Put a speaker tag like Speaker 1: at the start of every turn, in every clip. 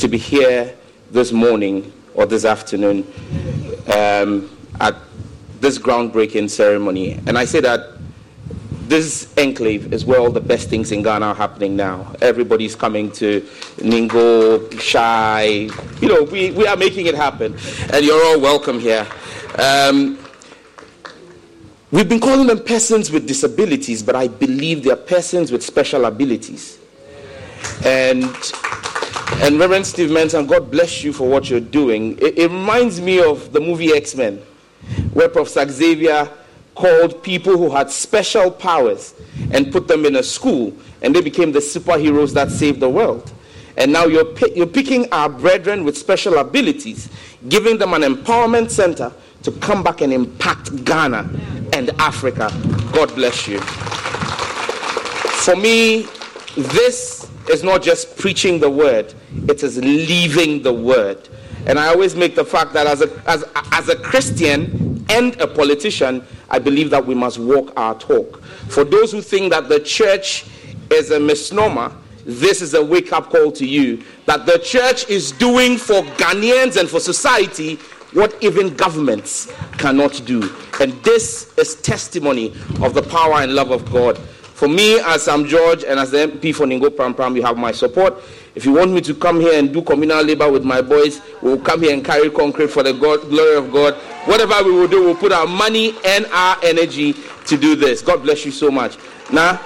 Speaker 1: To be here this morning or this afternoon um, at this groundbreaking ceremony. And I say that this enclave is where all the best things in Ghana are happening now. Everybody's coming to Ningo, Shai. You know, we, we are making it happen. And you're all welcome here. Um, we've been calling them persons with disabilities, but I believe they are persons with special abilities. And and Reverend Steve Mensah, God bless you for what you're doing. It, it reminds me of the movie X Men, where Professor Xavier called people who had special powers and put them in a school, and they became the superheroes that saved the world. And now you're, you're picking our brethren with special abilities, giving them an empowerment center to come back and impact Ghana and Africa. God bless you. For me, this is not just preaching the word, it is leaving the word. And I always make the fact that as a, as, as a Christian and a politician, I believe that we must walk our talk. For those who think that the church is a misnomer, this is a wake up call to you that the church is doing for Ghanaians and for society what even governments cannot do. And this is testimony of the power and love of God. For me, as I'm George and as the MP for Ningo Prampram, you have my support. If you want me to come here and do communal labor with my boys, we'll come here and carry concrete for the God, glory of God. Whatever we will do, we'll put our money and our energy to do this. God bless you so much. Nah,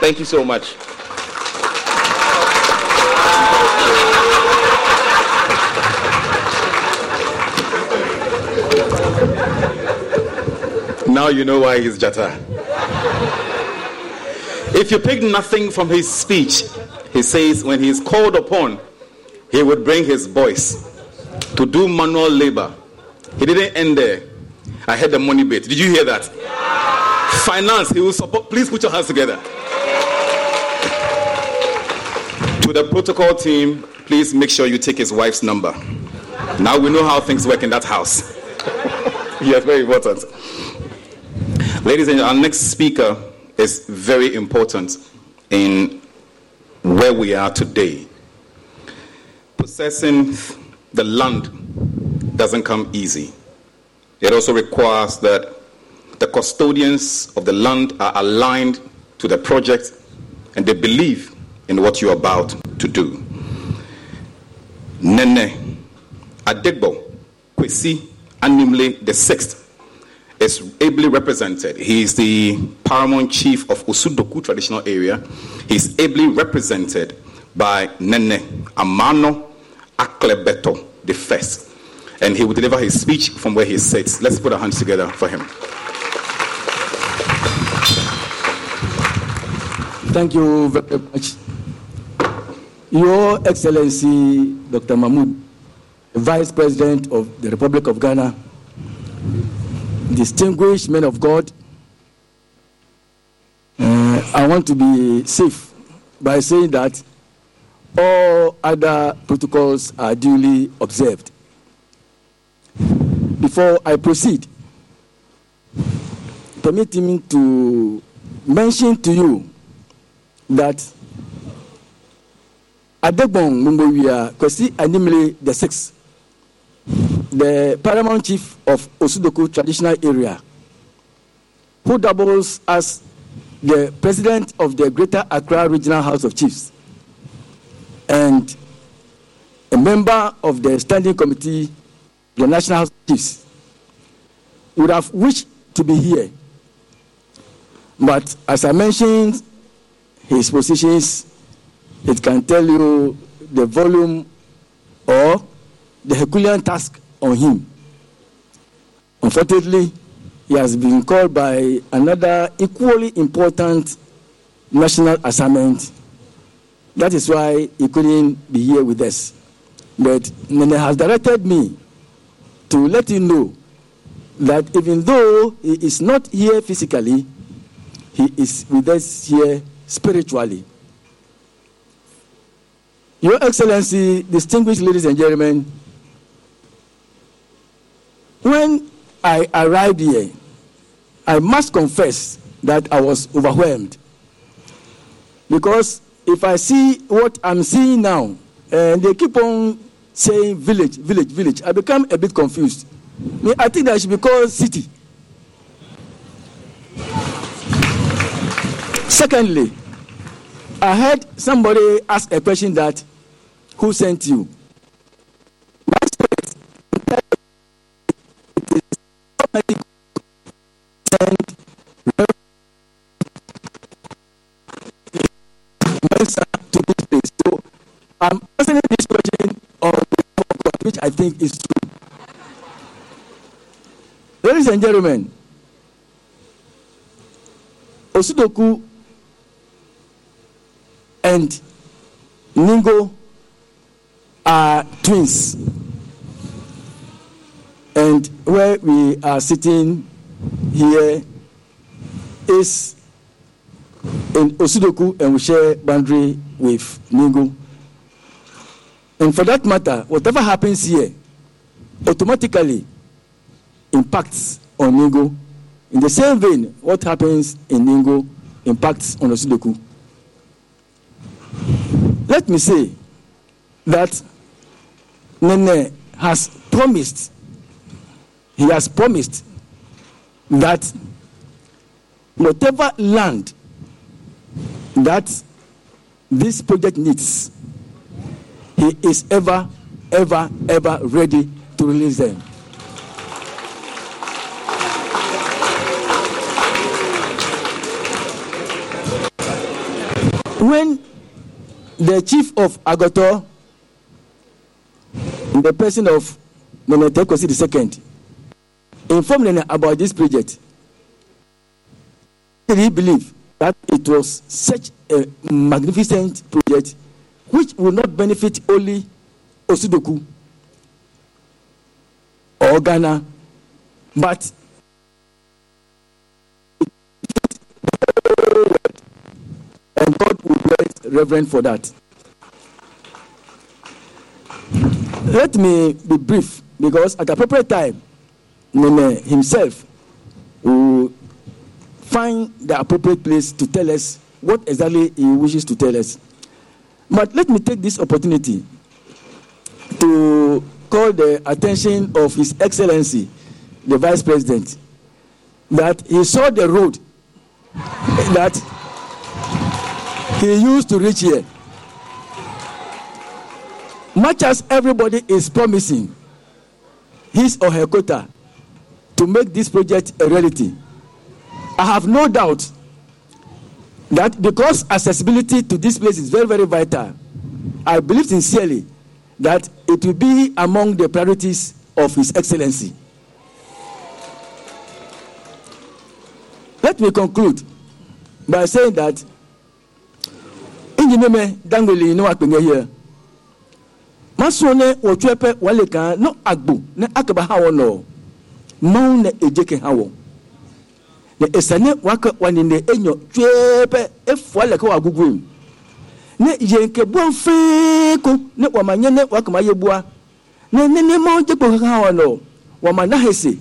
Speaker 1: thank you so much.
Speaker 2: Now you know why he's Jata. If you pick nothing from his speech, he says when he is called upon, he would bring his boys to do manual labor. He didn't end there. I heard the money bit. Did you hear that? Finance, he will support. Please put your hands together. To the protocol team, please make sure you take his wife's number. Now we know how things work in that house. yes, very important. Ladies and gentlemen, our next speaker is very important in where we are today. Possessing the land doesn't come easy. It also requires that the custodians of the land are aligned to the project and they believe in what you're about to do. Nene Adegbo Kwesi Animle the sixth is ably represented. He is the paramount chief of Osudoku traditional area. He is ably represented by Nene Amano Aklebeto the first. And he will deliver his speech from where he sits. Let's put our hands together for him.
Speaker 3: Thank you very much. Your Excellency, Dr. Mahmoud, Vice President of the Republic of Ghana, distinguished men of God, uh, I want to be safe by saying that all other protocols are duly observed. Before I proceed, permit me to mention to you that Adegbon Mumbowia Kwesi Animile the sixth, the paramount chief of Osudoku traditional area, who doubles as the president of the Greater Accra Regional House of Chiefs and a member of the standing committee, the National House of Chiefs, would have wished to be here. But as I mentioned, his positions, it can tell you the volume or the Herculean task on him. Unfortunately, he has been called by another equally important national assignment. That is why he couldn't be here with us. But Nene has directed me to let you know that even though he is not here physically, he is with us here spiritually. Your Excellency, distinguished ladies and gentlemen, when I arrived here, I must confess that I was overwhelmed. Because if I see what I'm seeing now, and they keep on saying village, village, village, I become a bit confused. I think that should be called city. Secondly, I heard somebody ask a question that who sent you? My spirit it is to this place. So I'm answering this question on God, which I think is true. Ladies and gentlemen, Osudoku and Ningo are twins. And where we are sitting here is in Osudoku and we share boundary with Ningo. And for that matter, whatever happens here automatically impacts on Ningo. In the same vein, what happens in Ningo impacts on Osudoku. Let me say that Nene has promised, he has promised that whatever land that this project needs, he is ever, ever, ever ready to release them. When the chief of Agoto, in the person of Nene Tekosi II, informed Nene about this project. He believed that it was such a magnificent project which will not benefit only Osudoku or Ghana, but and God will bless Reverend for that. Let me be brief because at the appropriate time, Nene himself will find the appropriate place to tell us what exactly he wishes to tell us. But let me take this opportunity to call the attention of His Excellency, the Vice President, that he saw the road that he used to reach here. Much as everybody is promising his or her quota to make this project a reality, I have no doubt that because accessibility to this place is very, very vital, I believe sincerely that it will be among the priorities of His Excellency. Let me conclude by saying that injineme dangoli no akpenge here maso ne wɔtwe pɛ wale kan no agbo ne akaba ha mawu le edze ke hã wɔm le esa wani ne enyɔ tsoe be efɔa le ke wòagugu ne yen ke boa ko ne wama nye ne wake ma ye boa ne nene mawu dze kpo hã wɔn o wama na hese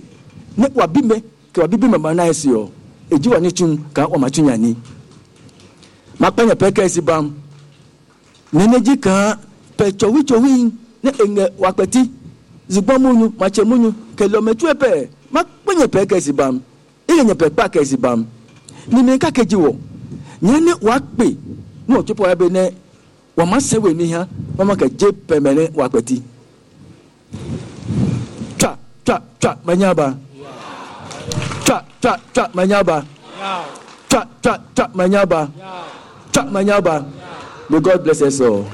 Speaker 3: ne wabi me ke wabi bi me ma na hese o edzi wani tsun ka wama tsun yanni makpanya pɛkɛ si bam. Nene dzi kan pɛ tsɔwi tsɔwi ne eŋe wakpɛti. zigbɔn munyu matse munyu kelɔmɛtue pɛ makpe nye pɛ kɛsi bam eye nye pɛ kpa kɛsi bam nimi ka kedzi wɔ nye ne wa kpe ne wɔ tsopɔ ya be ne wa ma se wɔ mi hã wa ma ke dze pɛmɛ ne wa kpɛti tsa tsa tsa mɛ nya ba. Tsa tsa tsa mɛ nya ba. Tsa tsa tsa mɛ nya ba. Tsa mɛ nya ba. May God bless us all.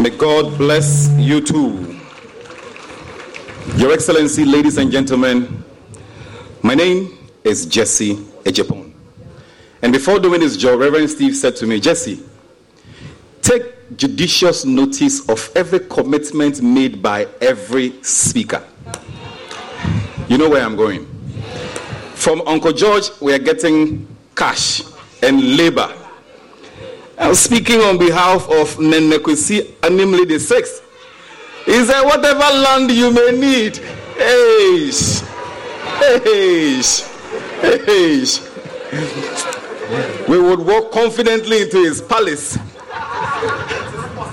Speaker 2: May God bless you too. Your Excellency, ladies and gentlemen, my name is Jesse Ejepon. And before doing this job, Reverend Steve said to me, Jesse, take judicious notice of every commitment made by every speaker. You know where I'm going. From Uncle George, we are getting cash and labor. I'm speaking on behalf of Nenekwesi Animli the Sixth. He said, whatever land you may need, hey, hey, hey, we would walk confidently into his palace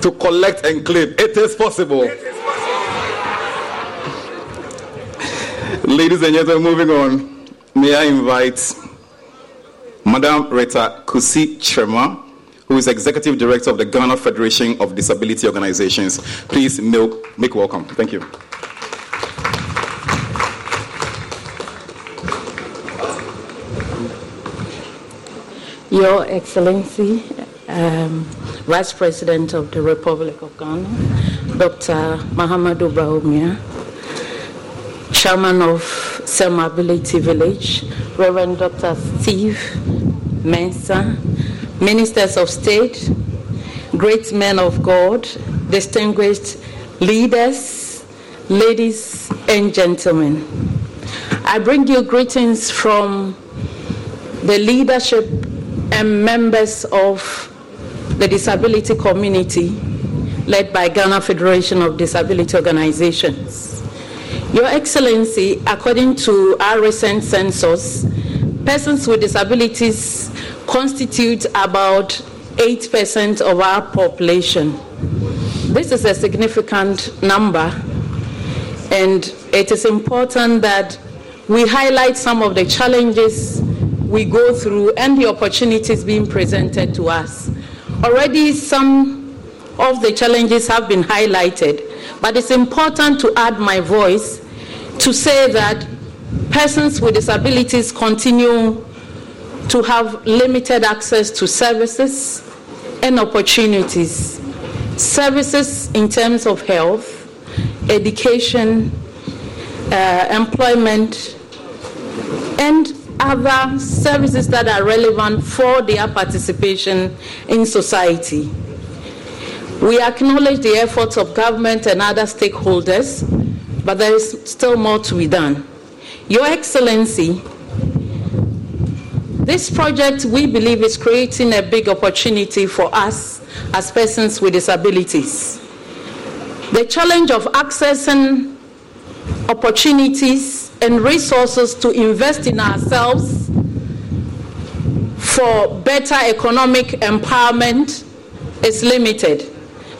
Speaker 2: to collect and claim. It is possible. Ladies and gentlemen, moving on, may I invite Madam Rita Kusi Chema, who is Executive Director of the Ghana Federation of Disability Organizations. Please make, make welcome. Thank you.
Speaker 4: Your Excellency, um, Vice President of the Republic of Ghana, Dr. Mahamudu Bawumia, Chairman of Selma Village, Reverend Dr. Steve Mensah, Ministers of State, great men of God, distinguished leaders, ladies and gentlemen. I bring you greetings from the leadership and members of the disability community led by Ghana Federation of Disability Organizations. Your Excellency, according to our recent census, persons with disabilities constitute about 8% of our population. This is a significant number, and it is important that we highlight some of the challenges we go through and the opportunities being presented to us. Already, some of the challenges have been highlighted, but it's important to add my voice to say that persons with disabilities continue to have limited access to services and opportunities. Services in terms of health, education, uh, employment, and other services that are relevant for their participation in society. We acknowledge the efforts of government and other stakeholders, but there is still more to be done. Your Excellency, this project we believe is creating a big opportunity for us as persons with disabilities. The challenge of accessing opportunities and resources to invest in ourselves for better economic empowerment is limited.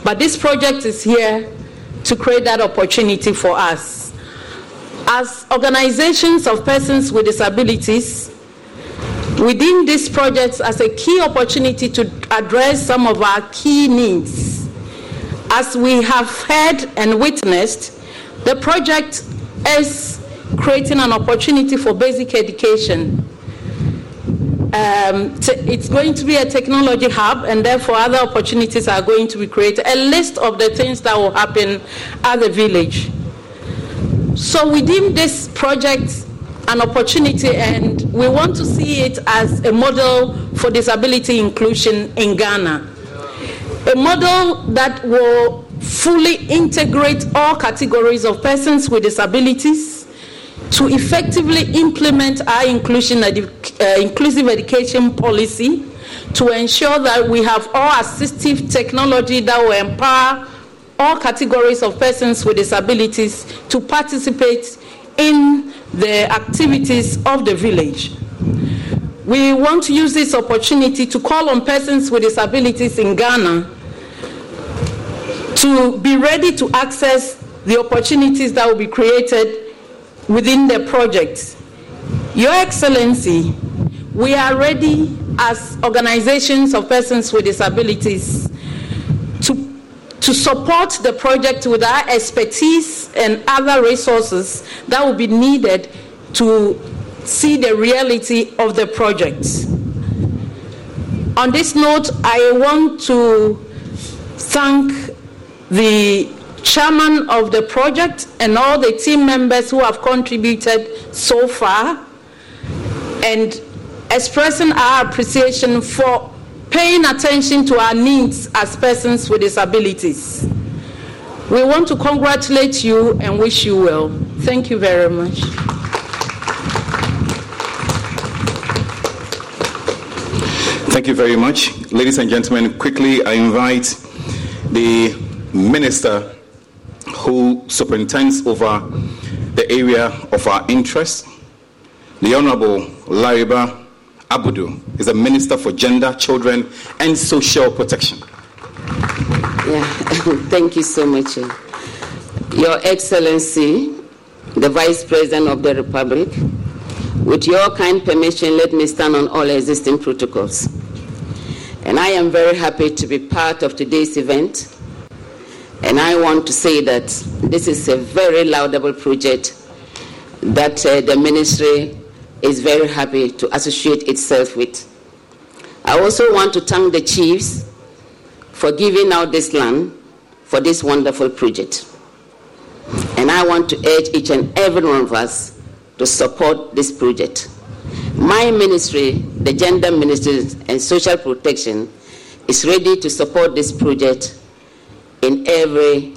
Speaker 4: But this project is here to create that opportunity for us. As organizations of persons with disabilities, within this project as a key opportunity to address some of our key needs. As we have heard and witnessed, the project is creating an opportunity for basic education, um, t- it's going to be a technology hub, and therefore other opportunities are going to be created. A list of the things that will happen at the village. So within this project an opportunity, and we want to see it as a model for disability inclusion in Ghana. A model that will fully integrate all categories of persons with disabilities to effectively implement our inclusion edu- uh, inclusive education policy to ensure that we have all assistive technology that will empower all categories of persons with disabilities to participate in the activities of the village. We want to use this opportunity to call on persons with disabilities in Ghana to be ready to access the opportunities that will be created within the project. Your Excellency, we are ready as organizations of persons with disabilities to, support the project with our expertise and other resources that will be needed to see the reality of the project. On this note, I want to thank the chairman of the project and all the team members who have contributed so far and expressing our appreciation for paying attention to our needs as persons with disabilities. We want to congratulate you and wish you well. Thank you very much.
Speaker 2: Thank you very much. Ladies and gentlemen, quickly I invite the minister who superintends over the area of our interest, the Honorable Lariba Abudu, is the Minister for Gender, Children, and Social Protection.
Speaker 5: Yeah, thank you so much. Your Excellency, the Vice President of the Republic, with your kind permission, let me stand on all existing protocols. And I am very happy to be part of today's event. And I want to say that this is a very laudable project that uh, the ministry is very happy to associate itself with. I also want to thank the chiefs for giving out this land for this wonderful project. And I want to urge each and every one of us to support this project. My ministry, the Gender Ministry and Social Protection, is ready to support this project in every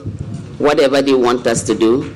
Speaker 5: whatever they want us to do.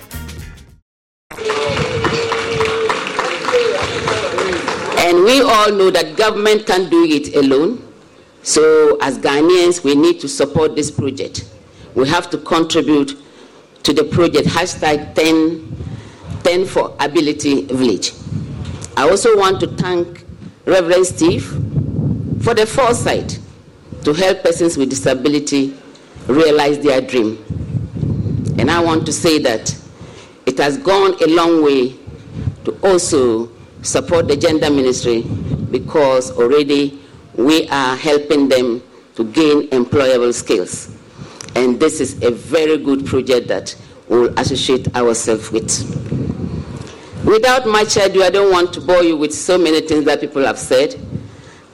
Speaker 5: We all know that government can't do it alone. So, as Ghanaians, we need to support this project. We have to contribute to the project hashtag 10, 10 for Ability Village. I also want to thank Reverend Steve for the foresight to help persons with disability realize their dream. And I want to say that it has gone a long way to also support the gender ministry because already we are helping them to gain employable skills. And this is a very good project that we'll associate ourselves with. Without much ado, I don't want to bore you with so many things that people have said.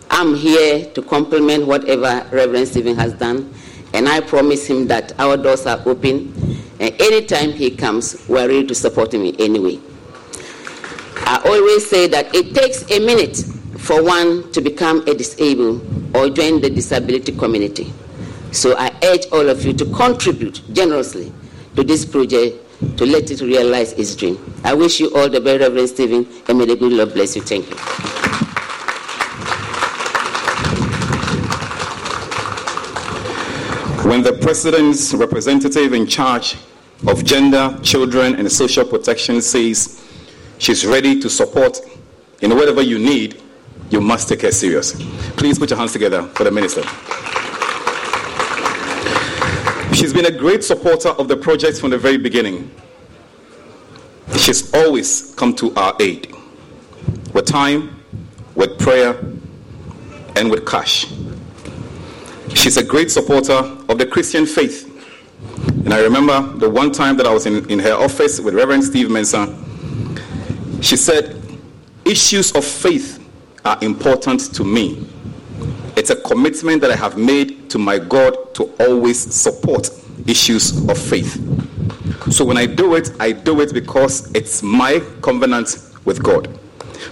Speaker 5: I'm here to complement whatever Reverend Stephen has done, and I promise him that our doors are open, and anytime he comes, we're ready to support him in any way. I always say that it takes a minute for one to become a disabled or join the disability community. So I urge all of you to contribute generously to this project to let it realize its dream. I wish you all the very Reverend Stephen, and may the good Lord bless you. Thank you.
Speaker 2: When the president's representative in charge of gender, children, and social protection says she's ready to support in whatever you need, you must take her serious. Please put your hands together for the minister. She's been a great supporter of the project from the very beginning. She's always come to our aid with time, with prayer, and with cash. She's a great supporter of the Christian faith. And I remember the one time that I was in, in her office with Reverend Steve Mensah, she said, Issues of faith are important to me. It's a commitment that I have made to my God to always support issues of faith. So when I do it, I do it because it's my covenant with God.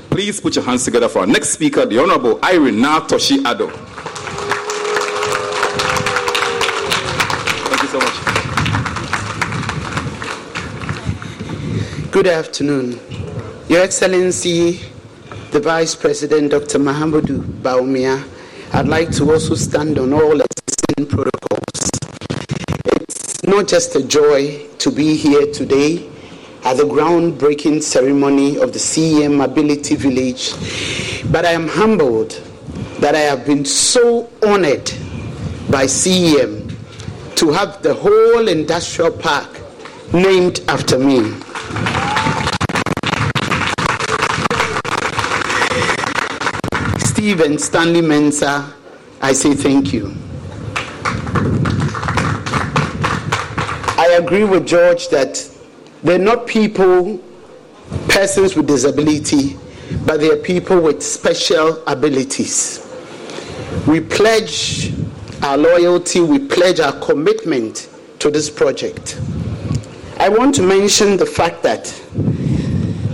Speaker 2: Please put your hands together for our next speaker, the Honorable Irina Toshi Ado. Thank you so
Speaker 6: much. Good afternoon. Your Excellency, the Vice President Dr. Mahamudu Bawumia, I'd like to also stand on all existing protocols. It's not just a joy to be here today at the groundbreaking ceremony of the CEM Ability Village, but I am humbled that I have been so honored by CEM to have the whole industrial park named after me. Steve and Stanley Mensah, I say thank you. I agree with George that they're not people, persons with disability, but they are people with special abilities. We pledge our loyalty, we pledge our commitment to this project. I want to mention the fact that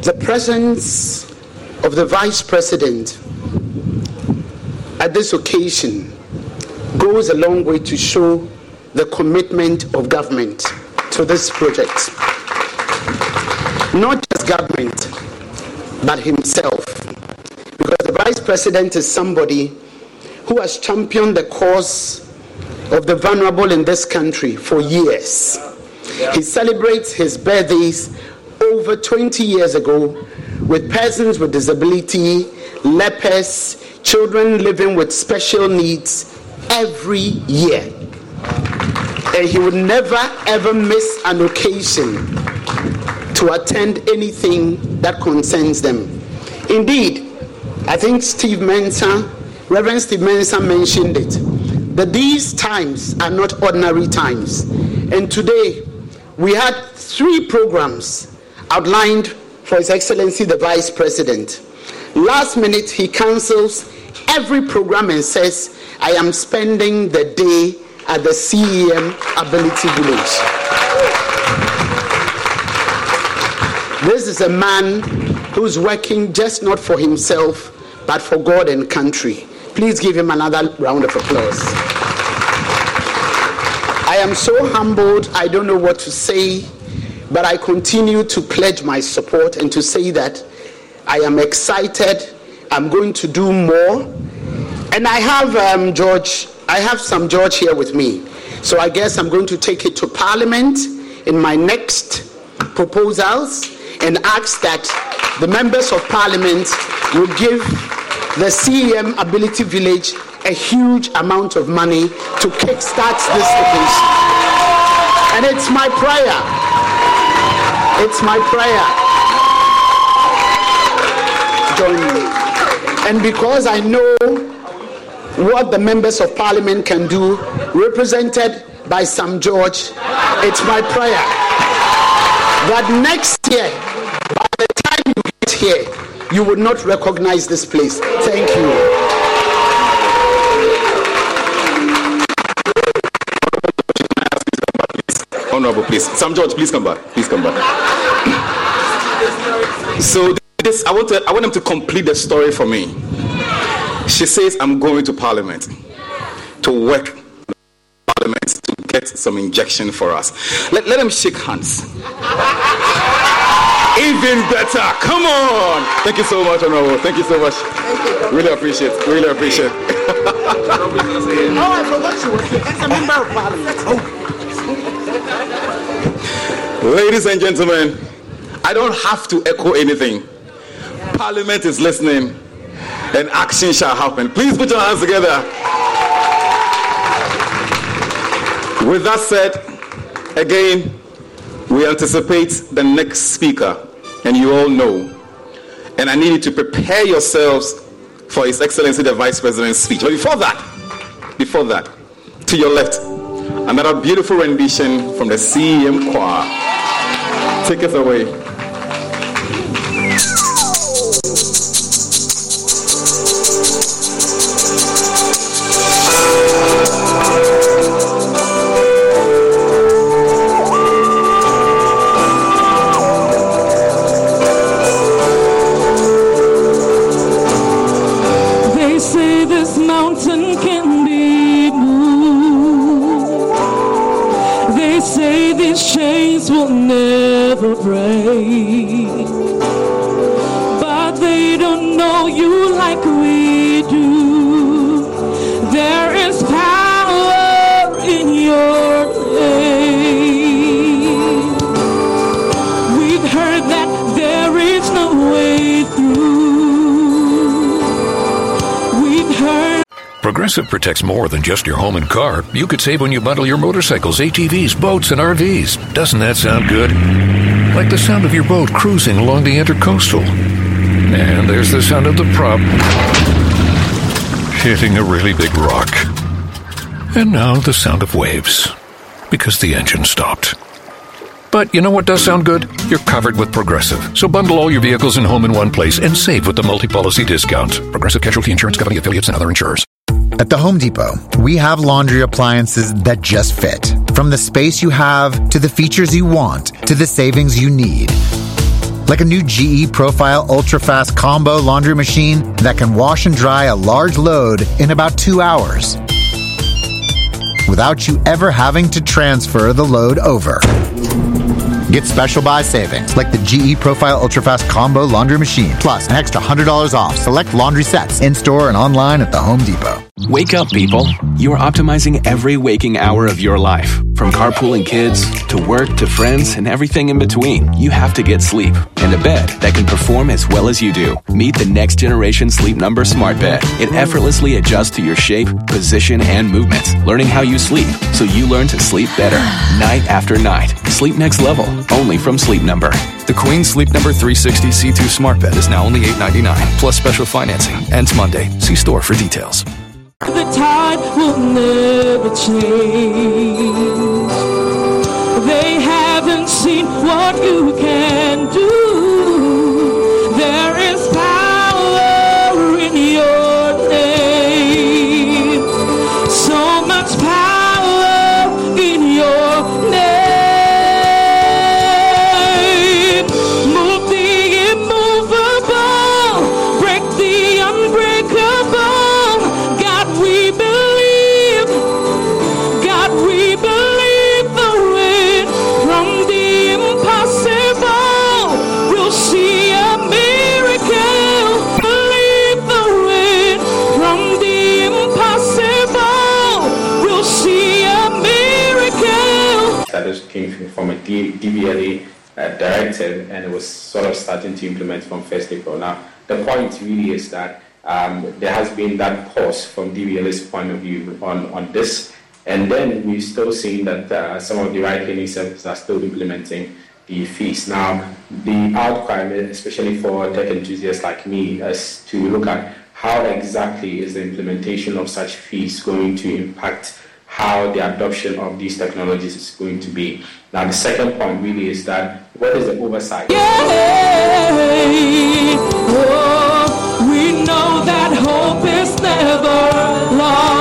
Speaker 6: the presence of the Vice President at this occasion goes a long way to show the commitment of government to this project. Not just government, but himself. Because the vice president is somebody who has championed the cause of the vulnerable in this country for years. He celebrates his birthdays over 20 years ago with persons with disability, lepers, children living with special needs every year. And he would never ever miss an occasion to attend anything that concerns them. Indeed, I think Steve Mensah, Reverend Steve Mensah mentioned it, that these times are not ordinary times. And today, we had three programs outlined for His Excellency the Vice President. Last minute, he cancels every program and says, I am spending the day at the CEM Ability Village. This is a man who's working just not for himself, but for God and country. Please give him another round of applause. I am so humbled, I don't know what to say, but I continue to pledge my support and to say that I am excited. I'm going to do more. And I have um, George, I have some George here with me. So I guess I'm going to take it to Parliament in my next proposals and ask that the members of Parliament will give the CEM Ability Village a huge amount of money to kickstart this occasion. And it's my prayer. It's my prayer. Join me. And because I know what the members of parliament can do, represented by Sam George, it's my prayer that next year, by the time you get here, you would not recognize this place. Thank you.
Speaker 2: Honorable, please. Sam George, please come back. Please come back. so this, I want to, I want them to complete the story for me. She says, "I'm going to Parliament to work Parliament to get some injection for us. Let, let them shake hands." Even better. Come on. Thank you so much, Honorable. Thank you so much. Really appreciate. Really appreciate. oh, I forgot you were a member of Parliament. Oh. Ladies and gentlemen, I don't have to echo anything. Parliament is listening and action shall happen. Please put your hands together. With that said, again, we anticipate the next speaker, and you all know. And I need you to prepare yourselves for His Excellency the Vice President's speech. But before that, before that, to your left, another beautiful rendition from the CEM choir. Take it away. will never break.
Speaker 7: Progressive protects more than just your home and car. You could save when you bundle your motorcycles, ATVs, boats, and RVs. Doesn't that sound good? Like the sound of your boat cruising along the intercoastal. And there's the sound of the prop hitting a really big rock. And now the sound of waves because the engine stopped. But you know what does sound good? You're covered with Progressive. So bundle all your vehicles and home in one place and save with the multi policy discount. Progressive Casualty Insurance Company affiliates and other insurers.
Speaker 8: At the Home Depot, we have laundry appliances that just fit. From the space you have, to the features you want, to the savings you need. Like a new GE Profile Ultra Fast Combo laundry machine that can wash and dry a large load in about two hours without you ever having to transfer the load over. Get special buy savings like the GE Profile Ultrafast Combo Laundry Machine, plus an extra $100 off select laundry sets in store and online at the Home Depot.
Speaker 9: Wake up, people. You are optimizing every waking hour of your life. From carpooling kids to work to friends and everything in between, you have to get sleep and a bed that can perform as well as you do. Meet the next generation Sleep Number Smart Bed. It effortlessly adjusts to your shape, position, and movements, learning how you sleep so you learn to sleep better night after night. Sleep next level, only from Sleep Number.
Speaker 10: The Queen Sleep Number 360 C2 Smart Bed is now only $8.99 plus special financing. Ends Monday. See store for details.
Speaker 11: The tide will never change. They haven't seen what you can do.
Speaker 1: DVLA uh, directive, and it was sort of starting to implement from 1st April. Now, the point really is that um, there has been that pause from DVLA's point of view on, on this, and then we're still seeing that uh, some of the ride hailing services are still implementing the fees. Now, the outcry, especially for tech enthusiasts like me, is to look at
Speaker 12: how exactly is the implementation of such fees going to impact how the adoption of these technologies is going to be? Now, the second point really is that what is the oversight?
Speaker 11: Oh, we know that hope is never lost.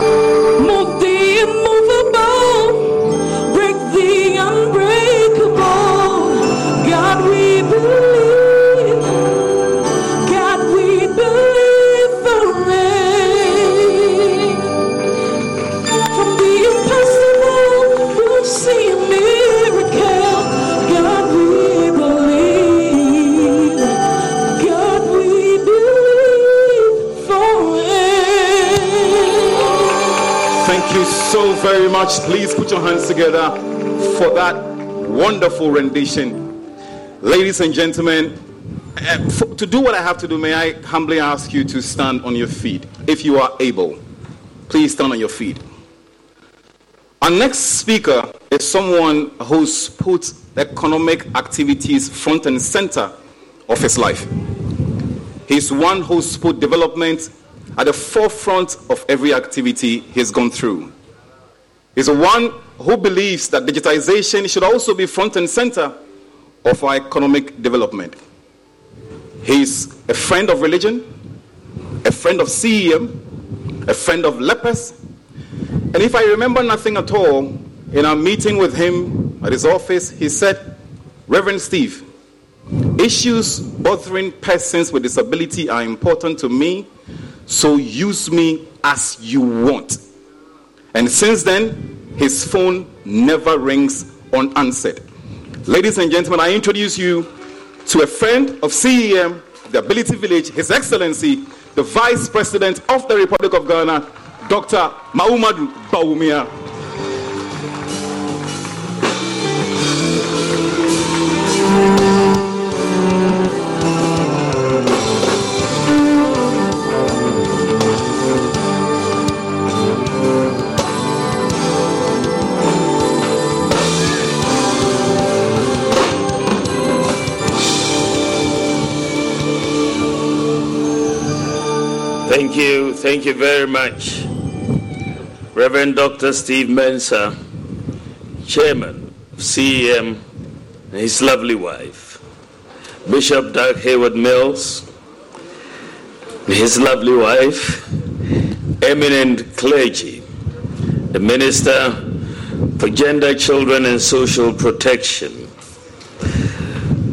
Speaker 2: Thank you. For that wonderful rendition. Ladies and gentlemen, uh, to do what I have to do, may I humbly ask you to stand on your feet if you are able. Please stand on your feet. Our next speaker is someone who's put economic activities front and center of his life. He's one who's put development at the forefront of every activity he's gone through. He's one who believes that digitization should also be front and center of our economic development. He's a friend of religion, a friend of CEM, a friend of lepers. And if I remember nothing at all, in our meeting with him at his office, he said, Reverend Steve, issues bothering persons with disability are important to me, so use me as you want. And since then, his phone never rings unanswered. Ladies and gentlemen, I introduce you to a friend of CEM, the Ability Village, His Excellency, the Vice President of the Republic of Ghana, Dr. Mahamudu
Speaker 13: Bawumia. You. Thank you very much. Reverend Dr. Steve Mensah, Chairman of CEM, and his lovely wife. Bishop Dag Heward-Mills, his lovely wife. Eminent clergy, the Minister for Gender, Children, and Social Protection.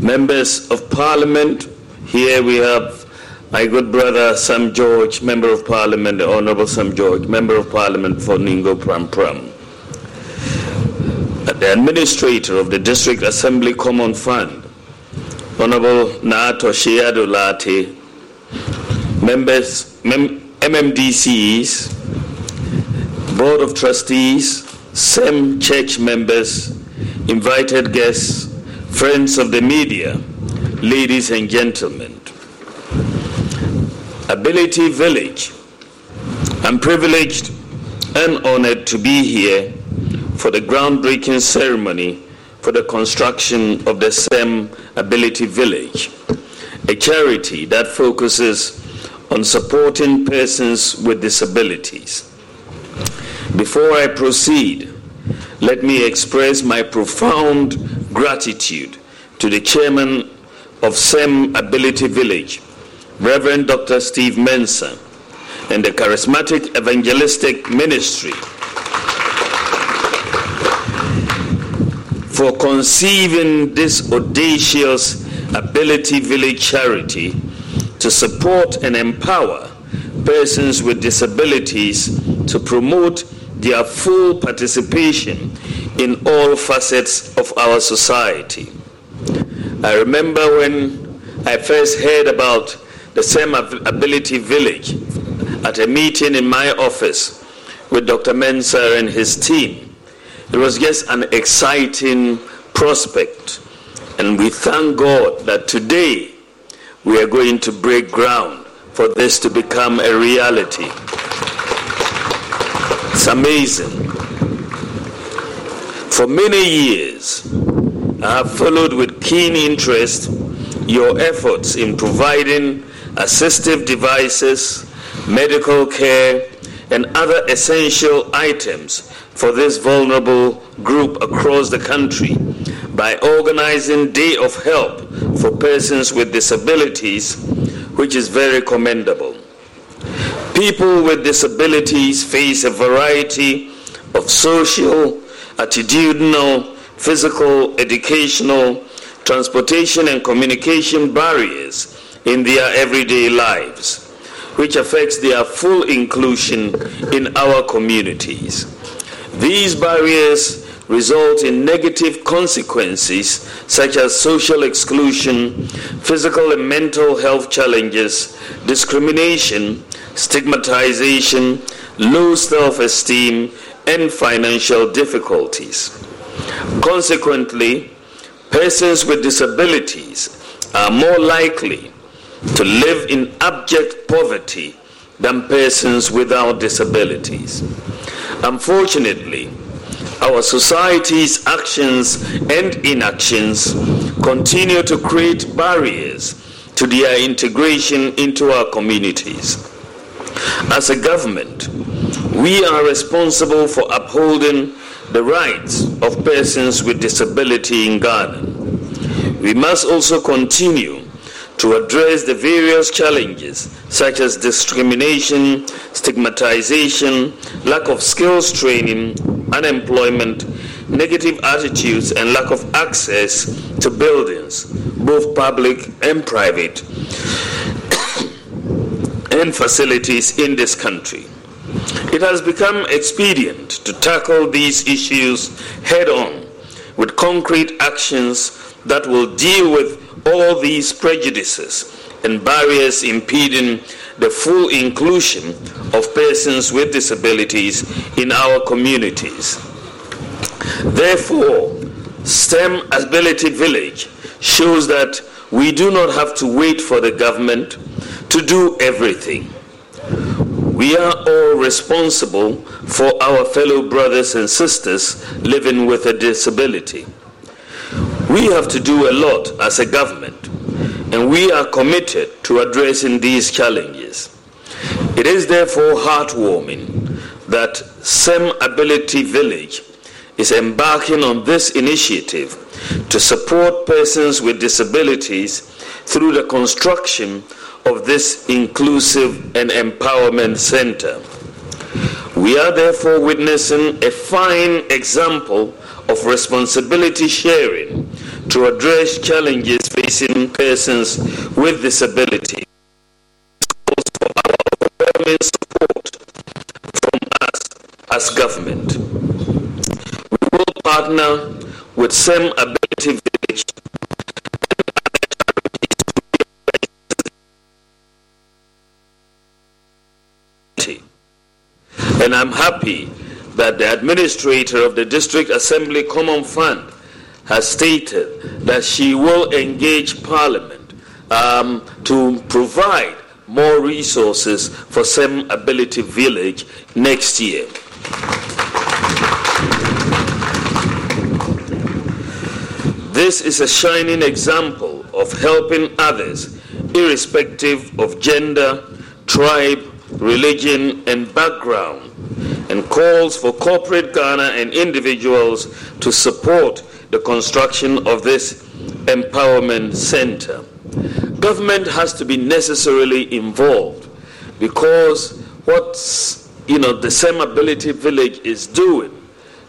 Speaker 13: Members of Parliament, here we have my good brother Sam George, Member of Parliament, the Honorable Sam George, Member of Parliament for Ningo Prampram. The Administrator of the District Assembly Common Fund, Honorable Naa Torshie Lartey, members, mem- MMDCs, Board of Trustees, CEM church members, invited guests, friends of the media, ladies and gentlemen. Ability Village. I'm privileged and honored to be here for the groundbreaking ceremony for the construction of the CEM Ability Village, a charity that focuses on supporting persons with disabilities. Before I proceed, let me express my profound gratitude to the chairman of CEM Ability Village, Reverend Dr. Steve Mensah, and the Charismatic Evangelistic Ministry for conceiving this audacious Ability Village charity to support and empower persons with disabilities to promote their full participation in all facets of our society. I remember when I first heard about the CEM Ability Village at a meeting in my office with Dr. Mensah and his team. It was just an exciting prospect. And we thank God that today we are going to break ground for this to become a reality. It's amazing. For many years, I have followed with keen interest your efforts in providing assistive devices, medical care, and other essential items for this vulnerable group across the country by organizing Day of Help for persons with disabilities, which is very commendable. People with disabilities face a variety of social, attitudinal, physical, educational, transportation, and communication barriers in their everyday lives, which affects their full inclusion in our communities. These barriers result in negative consequences such as social exclusion, physical and mental health challenges, discrimination, stigmatization, low self esteem, and financial difficulties. Consequently, persons with disabilities are more likely to live in abject poverty than persons without disabilities. Unfortunately, our society's actions and inactions continue to create barriers to their integration into our communities. As a government, we are responsible for upholding the rights of persons with disability in Ghana. We must also continue to address the various challenges such as discrimination, stigmatization, lack of skills training, unemployment, negative attitudes, and lack of access to buildings, both public and private, and facilities in this country. It has become expedient to tackle these issues head on with concrete actions that will deal with all these prejudices and barriers impeding the full inclusion of persons with disabilities in our communities. Therefore, CEM Ability Village shows that we do not have to wait for the government to do everything. We are all responsible for our fellow brothers and sisters living with a disability. We have to do a lot as a government, and we are committed to addressing these challenges. It is therefore heartwarming that CEM Ability Village is embarking on this initiative to support persons with disabilities through the construction of this inclusive and empowerment center. We are therefore witnessing a fine example of responsibility sharing to address challenges facing persons with disability. For our overwhelming support from us as government. We will partner with CEM Ability Village and I'm happy that the administrator of the District Assembly Common Fund has stated that she will engage Parliament um, to provide more resources for CEM Ability Village next year. This is a shining example of helping others, irrespective of gender, tribe, religion, and background, and calls for corporate Ghana and individuals to support the construction of this empowerment center. Government has to be necessarily involved because what you know the CEM ability village is doing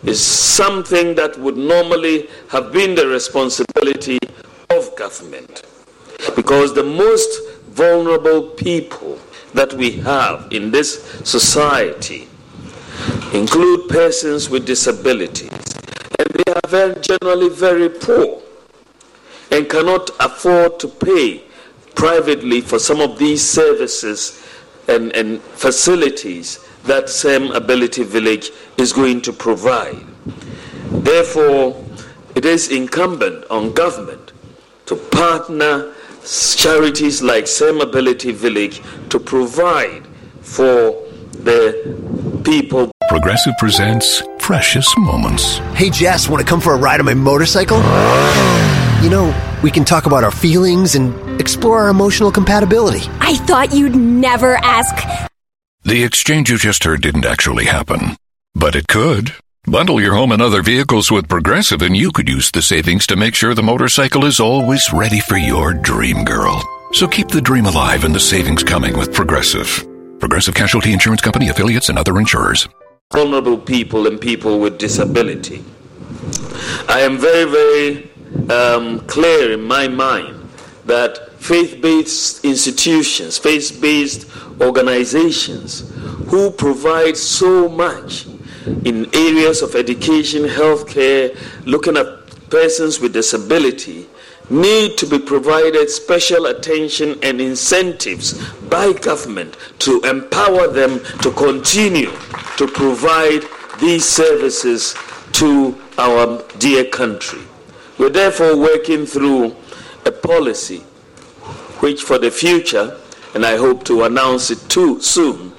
Speaker 13: is something that would normally have been the responsibility of government because the most vulnerable people that we have in this society include persons with disabilities and they are very generally very poor and cannot afford to pay privately for some of these services and, and facilities that CEM ability village is going to provide. Therefore, it is incumbent on government to partner charities like CEM Ability Village to provide for the people.
Speaker 7: Progressive presents precious moments.
Speaker 14: Hey, Jess, want to come for a ride on my motorcycle? You know, we can talk about our feelings and explore our emotional compatibility.
Speaker 15: I thought you'd never ask.
Speaker 7: The exchange you just heard didn't actually happen, but it could. Bundle your home and other vehicles with Progressive, and you could use the savings to make sure the motorcycle is always ready for your dream girl. So keep the dream alive and the savings coming with Progressive. Progressive Casualty Insurance Company affiliates and other insurers.
Speaker 13: Vulnerable people and people with disability. I am very, very um, clear in my mind that faith based institutions, faith based organizations who provide so much in areas of education, healthcare, looking at persons with disability, need to be provided special attention and incentives by government to empower them to continue to provide these services to our dear country. We're therefore working through a policy which for the future, and I hope to announce it too soon,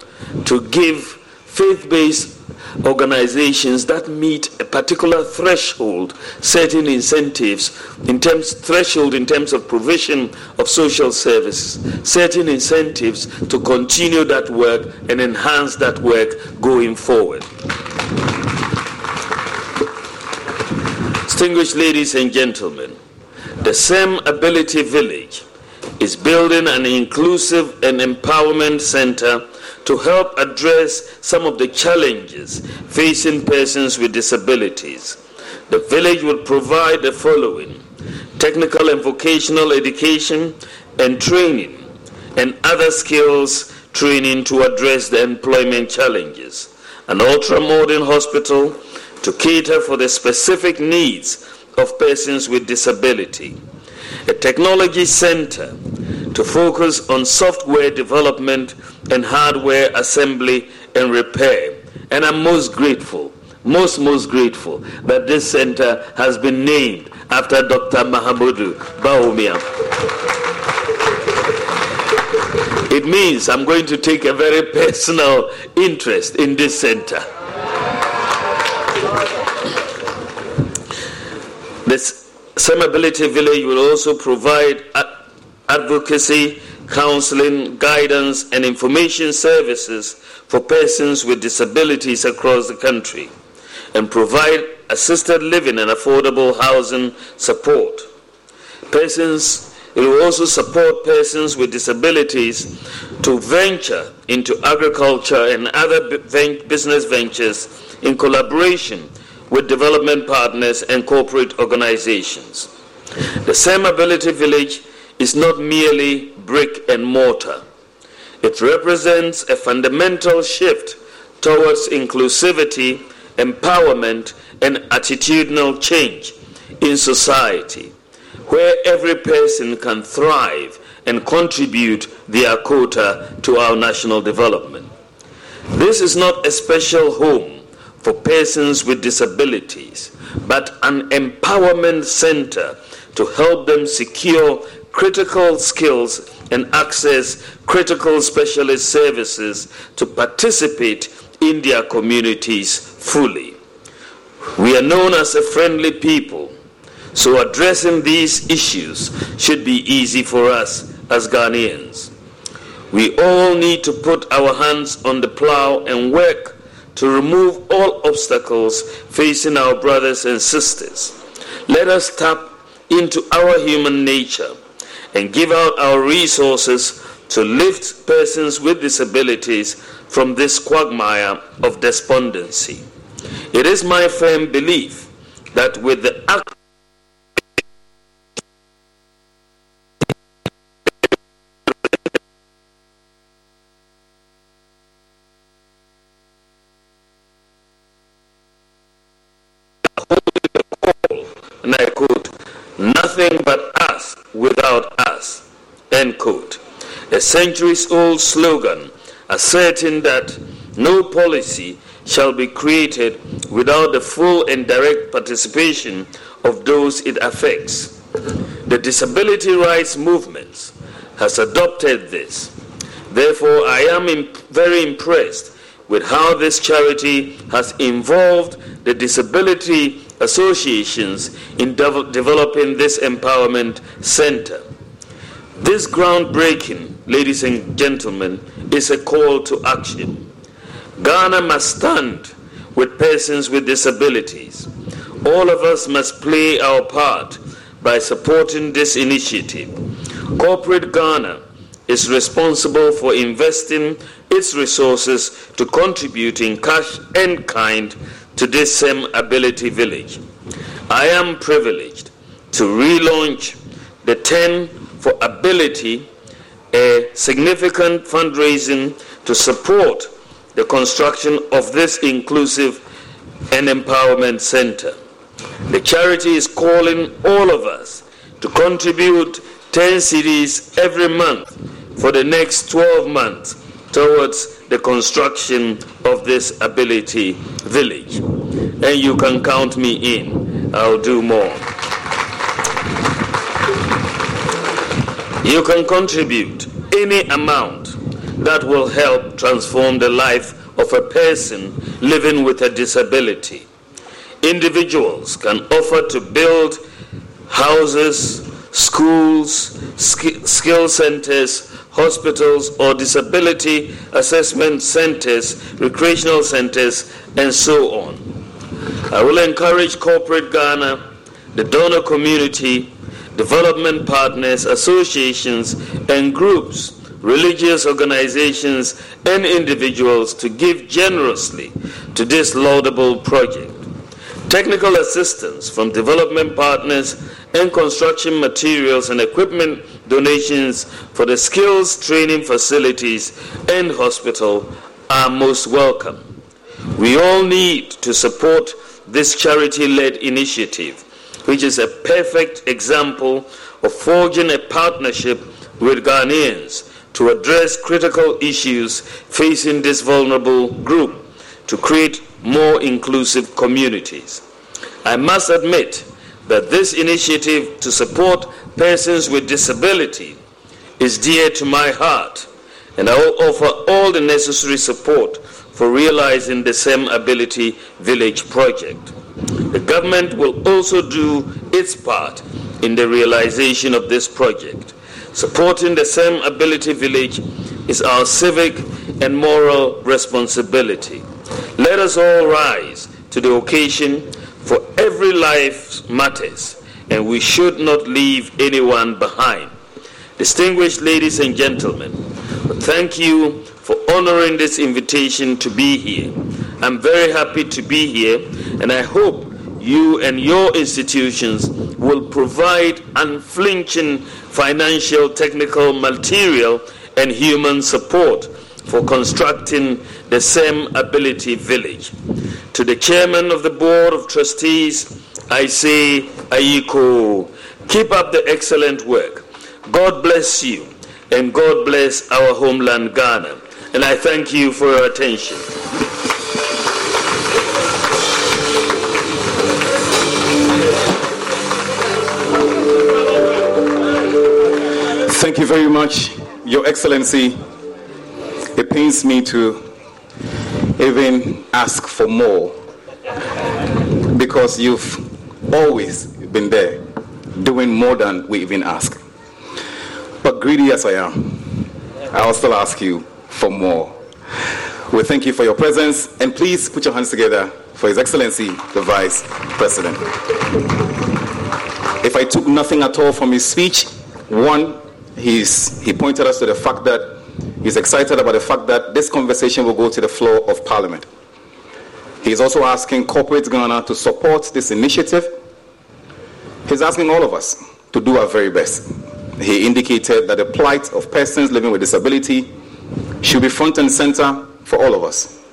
Speaker 13: to give faith-based organizations that meet a particular threshold, certain incentives in terms threshold in terms of provision of social services, certain incentives to continue that work and enhance that work going forward. Distinguished ladies and gentlemen, the CEM Ability Village is building an inclusive and empowerment center to help address some of the challenges facing persons with disabilities. The village will provide the following technical and vocational education and training, and other skills training to address the employment challenges. An ultra modern hospital to cater for the specific needs of persons with disability. A technology center to focus on software development and hardware assembly and repair. And I'm most grateful, most, most grateful that this center has been named after Dr. Mahamudu Bawumia. It means I'm going to take a very personal interest in this center. This CEM Ability Village will also provide ad- advocacy, counseling, guidance, and information services for persons with disabilities across the country and provide assisted living and affordable housing support. Persons it will also support persons with disabilities to venture into agriculture and other bu- business ventures in collaboration with development partners and corporate organizations. The CEM Ability Village is not merely brick and mortar. It represents a fundamental shift towards inclusivity, empowerment, and attitudinal change in society, where every person can thrive and contribute their quota to our national development. This is not a special home for persons with disabilities, but an empowerment center to help them secure critical skills and access critical specialist services to participate in their communities fully. We are known as a friendly people, so addressing these issues should be easy for us as Ghanaians. We all need to put our hands on the plow and work to remove all obstacles facing our brothers and sisters. Let us tap into our human nature and give out our resources to lift persons with disabilities from this quagmire of despondency. It is my firm belief that with the act A centuries old slogan asserting that no policy shall be created without the full and direct participation of those it affects. The disability rights movement has adopted this. Therefore, I am im- very impressed with how this charity has involved the disability associations in dev- developing this empowerment center. This groundbreaking, ladies and gentlemen, is a call to action. Ghana must stand with persons with disabilities. All of us must play our part by supporting this initiative. Corporate Ghana is responsible for investing its resources to contribute in cash and kind to this CEM ability village. I am privileged to relaunch the 10 for Ability, a significant fundraising to support the construction of this inclusive and empowerment center. The charity is calling all of us to contribute 10 cedis every month for the next 12 months towards the construction of this ability village. And you can count me in. I'll do more. You can contribute any amount that will help transform the life of a person living with a disability. Individuals can offer to build houses, schools, sk- skill centers, hospitals, or disability assessment centers, recreational centers, and so on. I will encourage corporate Ghana, the donor community, development partners, associations, and groups, religious organizations, and individuals to give generously to this laudable project. Technical assistance from development partners and construction materials and equipment donations for the skills training facilities and hospital are most welcome. We all need to support this charity led initiative, which is a perfect example of forging a partnership with Ghanaians to address critical issues facing this vulnerable group to create more inclusive communities. I must admit that this initiative to support persons with disability is dear to my heart, and I will offer all the necessary support for realizing the CEM Ability Village project. The government will also do its part in the realization of this project. Supporting the CEM Ability Village is our civic and moral responsibility. Let us all rise to the occasion, for every life matters, and we should not leave anyone behind. Distinguished ladies and gentlemen, thank you for honoring this invitation to be here. I'm very happy to be here, and I hope you and your institutions will provide unflinching financial, technical, material, and human support for constructing the CEM ability village. To the chairman of the board of trustees, I say, Ayekoo, keep up the excellent work. God bless you, and God bless our homeland, Ghana. And I thank you for your attention.
Speaker 2: Thank you very much, Your Excellency. It pains me to even ask for more because you've always been there doing more than we even ask. But greedy as I am, I'll still ask you for more. We thank you for your presence and please put your hands together for His Excellency the Vice President. If I took nothing at all from his speech, one, he's, he pointed us to the fact that he's excited about the fact that this conversation will go to the floor of Parliament. He's also asking corporate Ghana to support this initiative. He's asking all of us to do our very best. He indicated that the plight of persons living with disability should be front and center for all of us.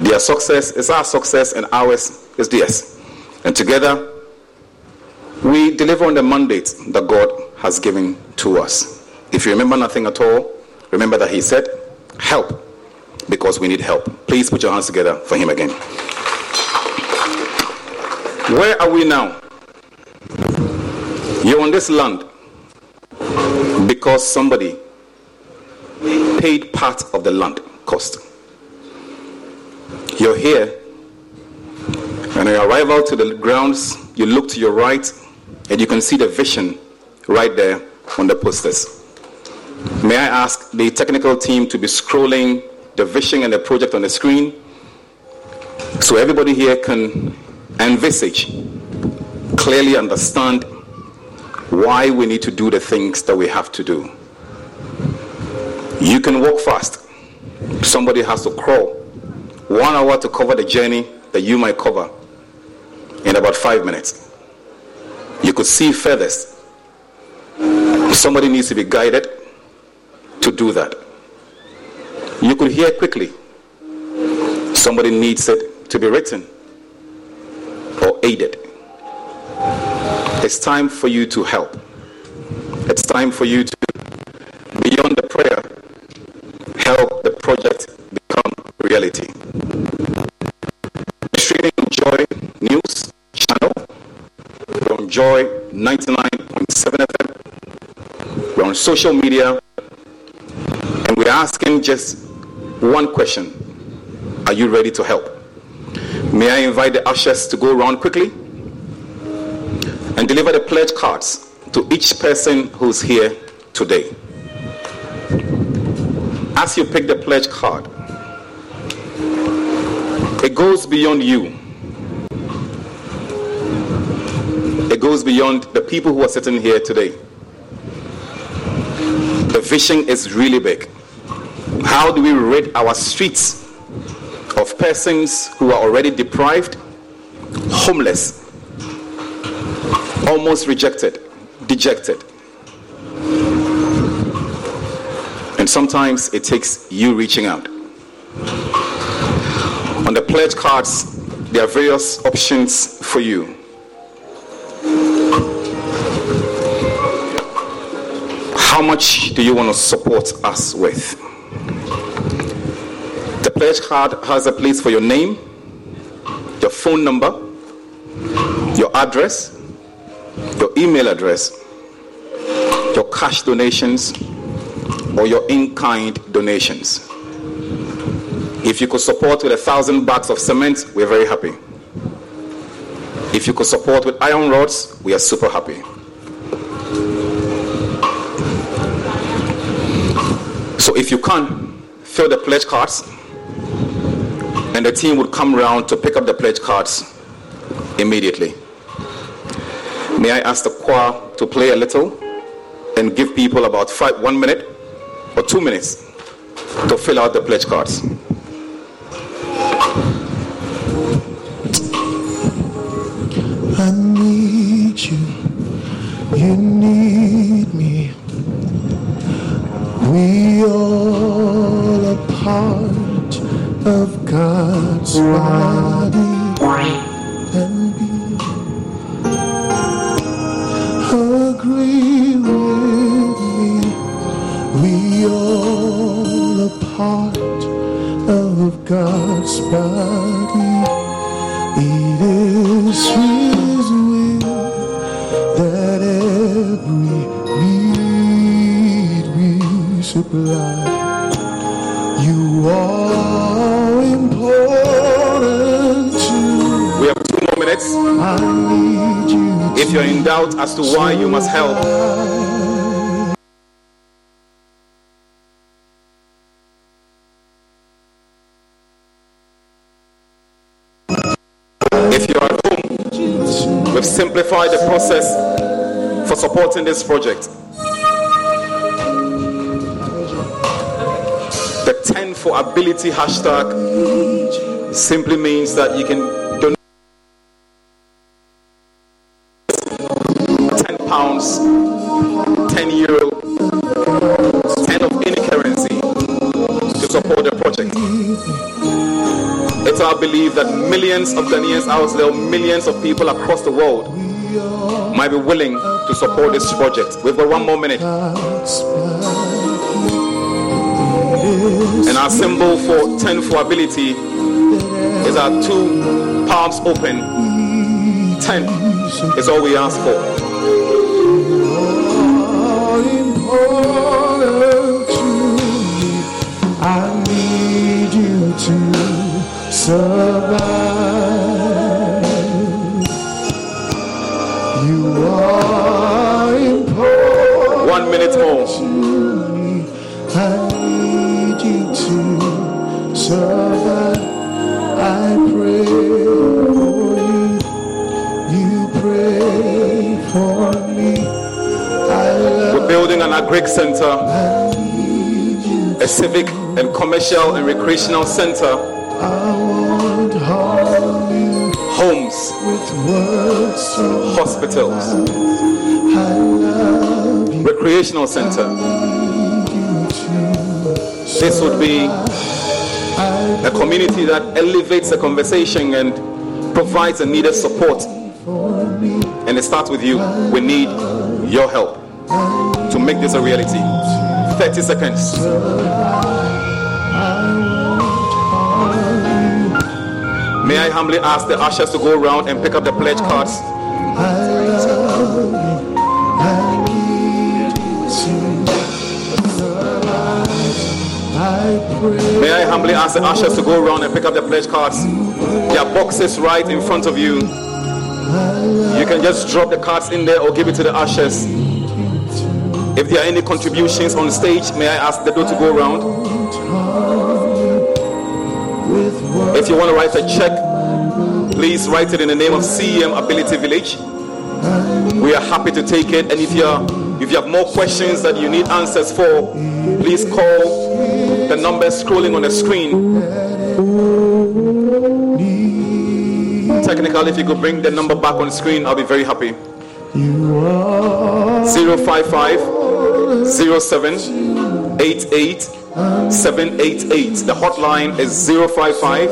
Speaker 2: Their success is our success, and ours is theirs. And together, we deliver on the mandate that God has given to us. If you remember nothing at all, remember that He said, Help, because we need help. Please put your hands together for Him again. Where are we now? You're on this land because somebody paid part of the land cost. You're here, and on your arrival to the grounds, you look to your right, and you can see the vision right there on the posters. May I ask the technical team to be scrolling the vision and the project on the screen so everybody here can envisage, clearly understand why we need to do the things that we have to do. You can walk fast. Somebody has to crawl. One hour to cover the journey that you might cover in about five minutes. You could see furthest. Somebody needs to be guided to do that. You could hear quickly. Somebody needs it to be written or aided. It's time for you to help. It's time for you to, beyond the prayer, help the project become reality. Streaming Joy News channel, we're on Joy 99.7 FM. We're on social media, and we're asking just one question Are you ready to help? May I invite the ushers to go around quickly and deliver the pledge cards to each person who's here today. As you pick the pledge card, it goes beyond you. It goes beyond the people who are sitting here today. The vision is really big. How do we rid our streets of persons who are already deprived, homeless, almost rejected, dejected? And sometimes it takes you reaching out. On the pledge cards, there are various options for you. How much do you want to support us with? The pledge card has a place for your name, your phone number, your address, your email address, your cash donations, or your in kind donations. If you could support with a thousand bags of cement, we're very happy. If you could support with iron rods, we are super happy. So if you can, fill the pledge cards, and the team would come around to pick up the pledge cards immediately. May I ask the choir to play a little and give people about five, one minute two minutes to fill out the pledge cards.
Speaker 16: I need you, you need me. We all are part of God's body God's body. It is His will that every need we supply. You are important to
Speaker 2: We have two more minutes.
Speaker 16: I need you.
Speaker 2: If you're in doubt as to why you must help, home, the process for supporting this project. The 10 for ability hashtag simply means that you can Our that millions of Ghanaians out there, millions of people across the world might be willing to support this project. We've got one more minute. And our symbol for 10 for ability is our two palms open. 10 is all we ask for.
Speaker 11: Survive. You are important.
Speaker 2: One minute more.
Speaker 11: I need you to survive. I pray for you. You pray for me.
Speaker 2: We're building an agric center, a civic and commercial and recreational center, homes, hospitals, recreational center. This would be a community that elevates the conversation and provides the needed support. And it starts with you. We need your help to make this a reality. 30 seconds. May I humbly ask the ushers to go around and pick up the pledge cards? May I humbly ask the ushers to go around and pick up the pledge cards? There are boxes right in front of you. You can just drop the cards in there or give it to the ushers. If there are any contributions on stage, may I ask the door to go around? If you want to write a check, please write it in the name of CEM Ability Village. We are happy to take it. And if you are, if you have more questions that you need answers for, please call the number scrolling on the screen. Technically, if you could bring the number back on the screen, I'll be very happy. 055 07 88 788. The hotline is 055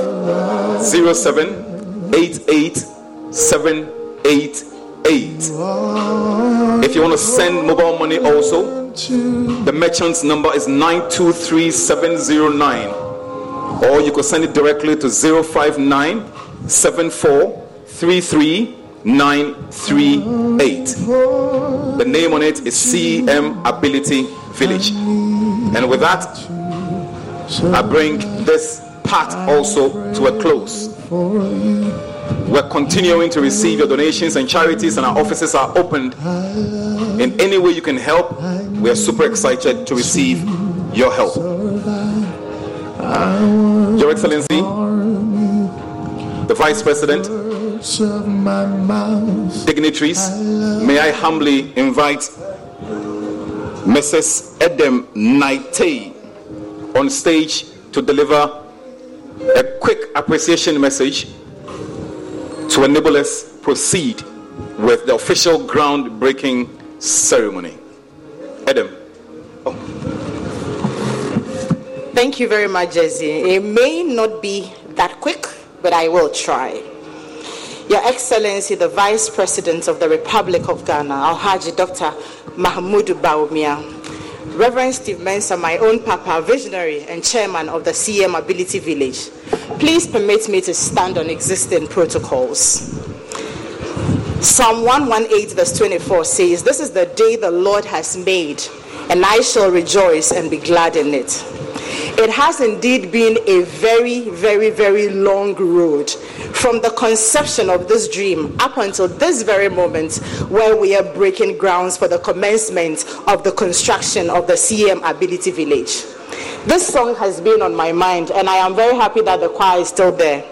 Speaker 2: 07 88 788. If you want to send mobile money also, the merchant's number is 923709. Or you could send it directly to 059 7433 938. The name on it is CEM Ability Village. And with that, I bring this part also to a close. We're continuing to receive your donations and charities, and our offices are opened. In any way you can help, we are super excited to receive your help. Your Excellency, the Vice President, dignitaries, may I humbly invite Mrs. Edem Naite on stage to deliver a quick appreciation message to enable us proceed with the official groundbreaking ceremony. Edem.
Speaker 17: Thank you very much, Jesse. It may not be that quick, but I will try. Your Excellency, the Vice President of the Republic of Ghana, Alhaji Dr. Mahamudu Bawumia, Reverend Steve Mensah, my own papa, visionary and chairman of the CEM Ability Village, please permit me to stand on existing protocols. Psalm 118, verse 24 says, This is the day the Lord has made, and I shall rejoice and be glad in it. It has indeed been a very, very, very long road from the conception of this dream up until this very moment where we are breaking grounds for the commencement of the construction of the CEM Ability Village. This song has been on my mind, and I am very happy that the choir is still there.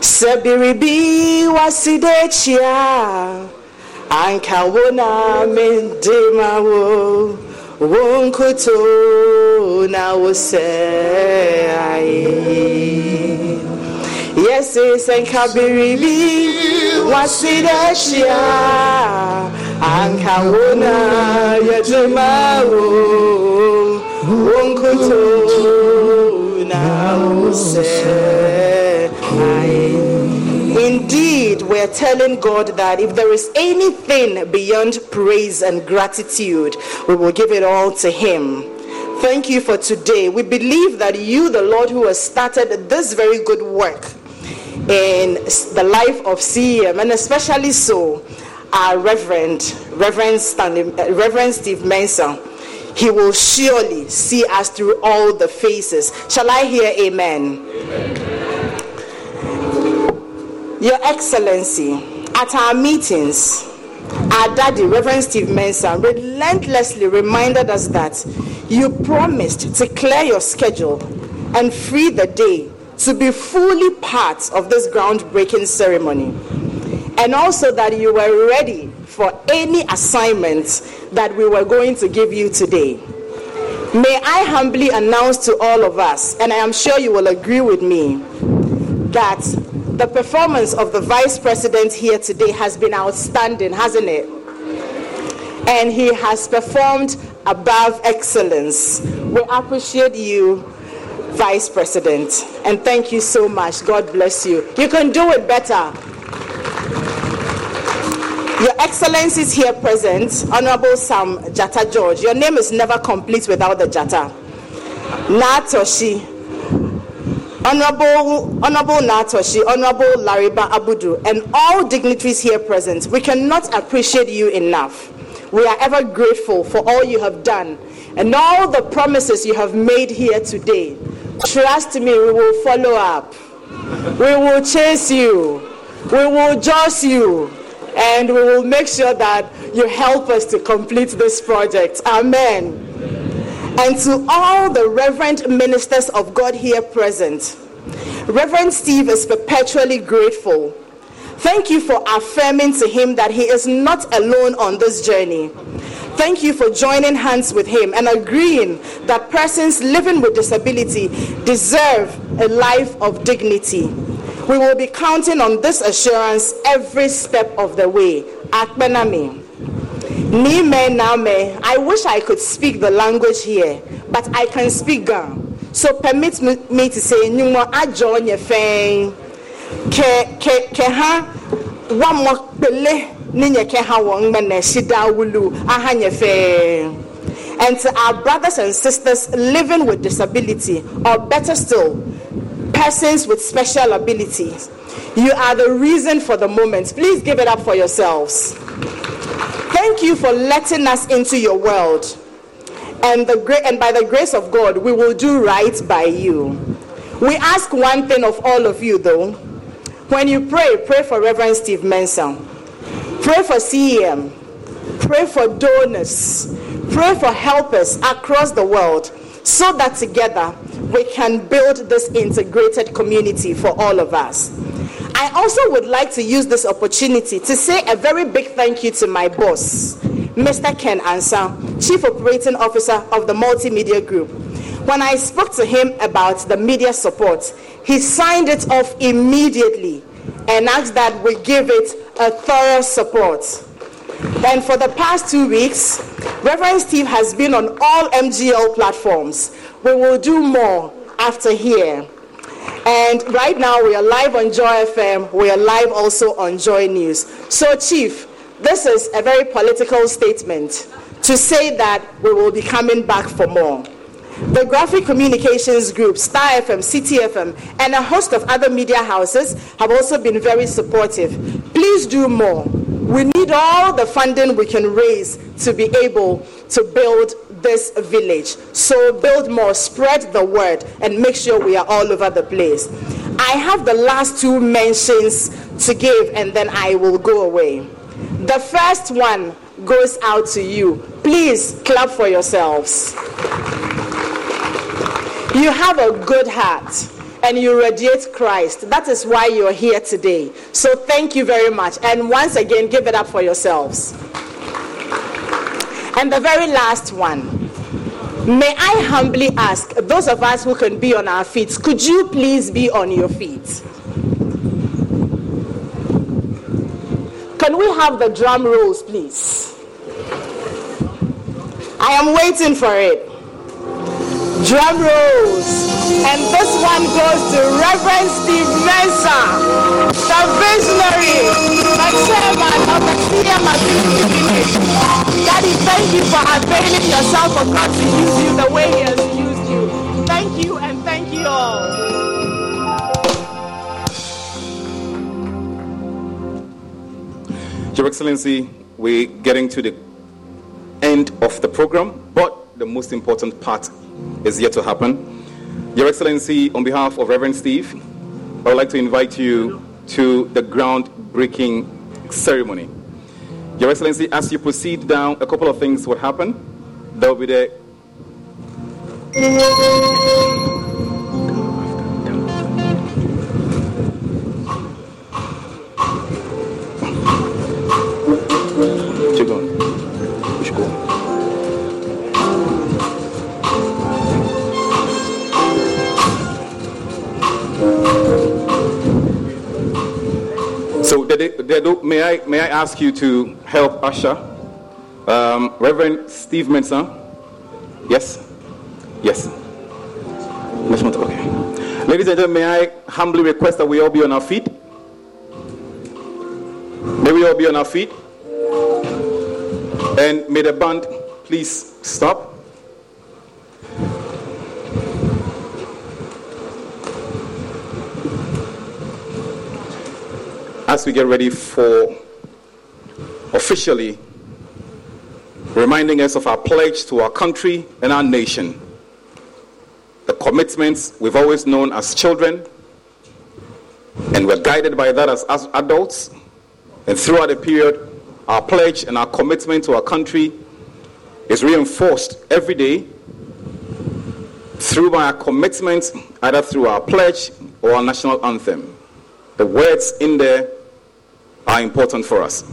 Speaker 17: Sebiribi wasidechia ankawona mendemawo wonkoto na wose aye yes it's enkabiribi wasidechia ah, ankawona yedemawo wonkoto na wose telling God that if there is anything beyond praise and gratitude, we will give it all to Him. Thank you for today. We believe that you, the Lord who has started this very good work in the life of CEM, and especially so, our Reverend, Reverend, Stanley, uh, Reverend Steve Mensah, he will surely see us through all the phases. Shall I hear amen? Your Excellency, at our meetings, our daddy, Reverend Steve Mensah, relentlessly reminded us that you promised to clear your schedule and free the day to be fully part of this groundbreaking ceremony. And also that you were ready for any assignments that we were going to give you today. May I humbly announce to all of us, and I am sure you will agree with me, that the performance of the Vice President here today has been outstanding, hasn't it? And he has performed above excellence. We appreciate you, Vice President, and thank you so much. God bless you. You can do it better. Your Excellencies here present, Honorable Sam Nartey George. Your name is never complete without the Nartey. Natoshi, Honorable, Honorable Naa Torshie, Honorable Lariba Abudu, and all dignitaries here present, we cannot appreciate you enough. We are ever grateful for all you have done and all the promises you have made here today. Trust me, we will follow up. We will chase you. We will join you. And we will make sure that you help us to complete this project. Amen. And to all the reverend ministers of God here present, Reverend Steve is perpetually grateful. Thank you for affirming to him that he is not alone on this journey. Thank you for joining hands with him and agreeing that persons living with disability deserve a life of dignity. We will be counting on this assurance every step of the way. Akbenami. Nime name. I wish I could speak the language here, but I can speak Gan. So permit me, to say, Nyuma ajo nye feng. Ke ke ke ha wa mo pele ni nye ke ha wong mene shida wulu aha nye. And to our brothers and sisters living with disability, or better still, persons with special abilities. You are the reason for the moment. Please give it up for yourselves. Thank you for letting us into your world. And, the and by the grace of God, we will do right by you. We ask one thing of all of you, though. When you pray, pray for Reverend Steve Mensah. Pray for CEM. Pray for donors. Pray for helpers across the world so that together we can build this integrated community for all of us. I also would like to use this opportunity to say a very big thank you to my boss, Mr. Ken Ansa, Chief Operating Officer of the Multimedia Group. When I spoke to him about the media support, he signed it off immediately and asked that we give it a thorough support. And for the past two weeks, Reverend Steve has been on all MGL platforms. We will do more after here. And right now, we are live on Joy FM. We are live also on Joy News. So, Chief, this is a very political statement to say that we will be coming back for more. The Graphic Communications Group, Star FM, City FM, and a host of other media houses have also been very supportive. Please do more. We need all the funding we can raise to be able to build this village. So build more, spread the word, and make sure we are all over the place. I have the last two mentions to give, and then I will go away. The first one goes out to you. Please clap for yourselves. You have a good heart and you radiate Christ. That is why you're here today. So thank you very much. And once again, give it up for yourselves. And the very last one. May I humbly ask those of us who can be on our feet, could you please be on your feet? Can we have the drum rolls, please? I am waiting for it. Drum rolls. And this one goes to Reverend Steve Mensah, the visionary, the chairman of the CMRC village. Daddy, thank you for availing yourself for God to use you the way He has used you. Thank you and thank you all.
Speaker 2: Your Excellency, we're getting to the end of the program, but the most important part is yet to happen. Your Excellency, on behalf of Reverend Steve, I would like to invite you to the groundbreaking ceremony. Your Excellency, as you proceed down, a couple of things will happen. There will be the So, Dedo- may I may I ask you to help usher um, Reverend Steve Mensah? Yes, yes. Okay. Ladies and gentlemen, may I humbly request that we all be on our feet? May we all be on our feet? And may the band please stop. As we get ready for officially reminding us of our pledge to our country and our nation, the commitments we've always known as children, and we're guided by that as, as adults. And throughout the period, our pledge and our commitment to our country is reinforced every day through our commitment, either through our pledge or our national anthem. The words in there are important for us.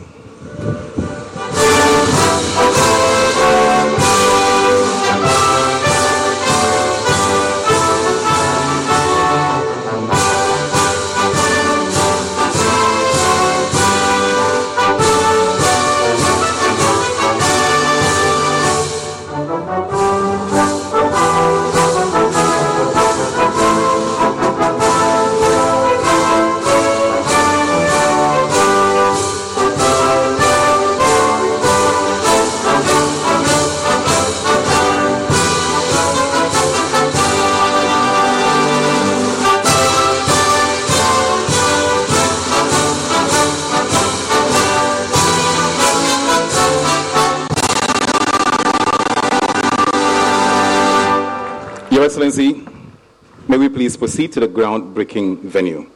Speaker 2: Proceed to the groundbreaking venue.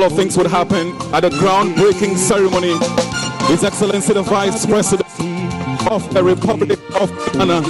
Speaker 2: Couple of things would happen at the groundbreaking ceremony. His Excellency the Vice President of the Republic of Ghana.